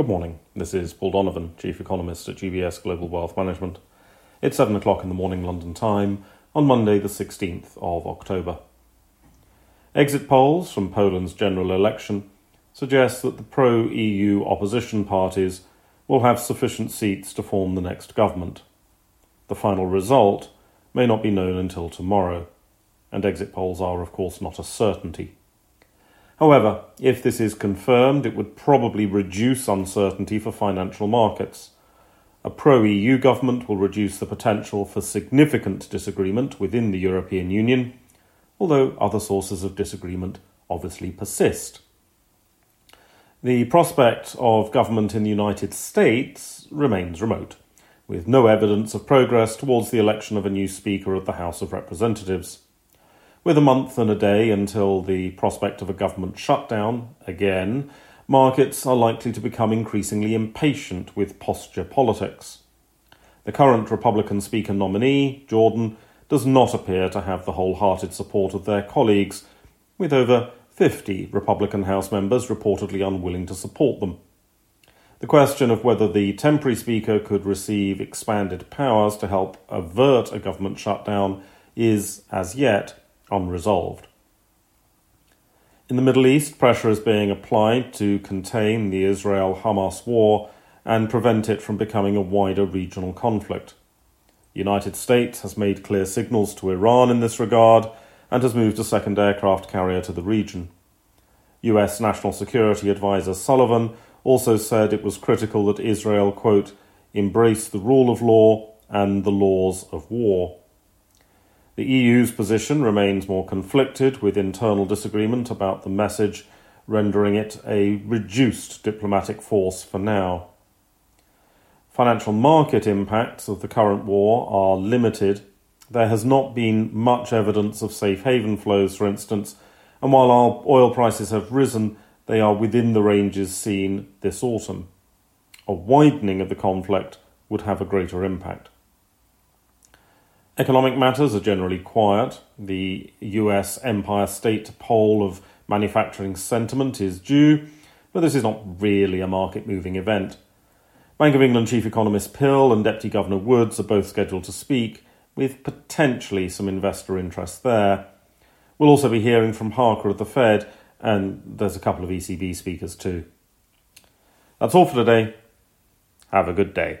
Good morning. This is Paul Donovan, Chief Economist at UBS Global Wealth Management. It's 7 o'clock in the morning London time on Monday, the 16th of October. Exit polls from Poland's general election suggest that the pro EU opposition parties will have sufficient seats to form the next government. The final result may not be known until tomorrow, and exit polls are, of course, not a certainty. However, if this is confirmed, it would probably reduce uncertainty for financial markets. A pro EU government will reduce the potential for significant disagreement within the European Union, although other sources of disagreement obviously persist. The prospect of government in the United States remains remote, with no evidence of progress towards the election of a new Speaker of the House of Representatives. With a month and a day until the prospect of a government shutdown, again, markets are likely to become increasingly impatient with posture politics. The current Republican Speaker nominee, Jordan, does not appear to have the wholehearted support of their colleagues, with over 50 Republican House members reportedly unwilling to support them. The question of whether the temporary Speaker could receive expanded powers to help avert a government shutdown is, as yet, unresolved. In the Middle East, pressure is being applied to contain the Israel Hamas war and prevent it from becoming a wider regional conflict. The United States has made clear signals to Iran in this regard and has moved a second aircraft carrier to the region. US National Security Advisor Sullivan also said it was critical that Israel, quote, embrace the rule of law and the laws of war. The EU's position remains more conflicted, with internal disagreement about the message, rendering it a reduced diplomatic force for now. Financial market impacts of the current war are limited. There has not been much evidence of safe haven flows, for instance, and while our oil prices have risen, they are within the ranges seen this autumn. A widening of the conflict would have a greater impact. Economic matters are generally quiet. The US Empire State poll of manufacturing sentiment is due, but this is not really a market moving event. Bank of England Chief Economist Pill and Deputy Governor Woods are both scheduled to speak, with potentially some investor interest there. We'll also be hearing from Harker of the Fed, and there's a couple of ECB speakers too. That's all for today. Have a good day.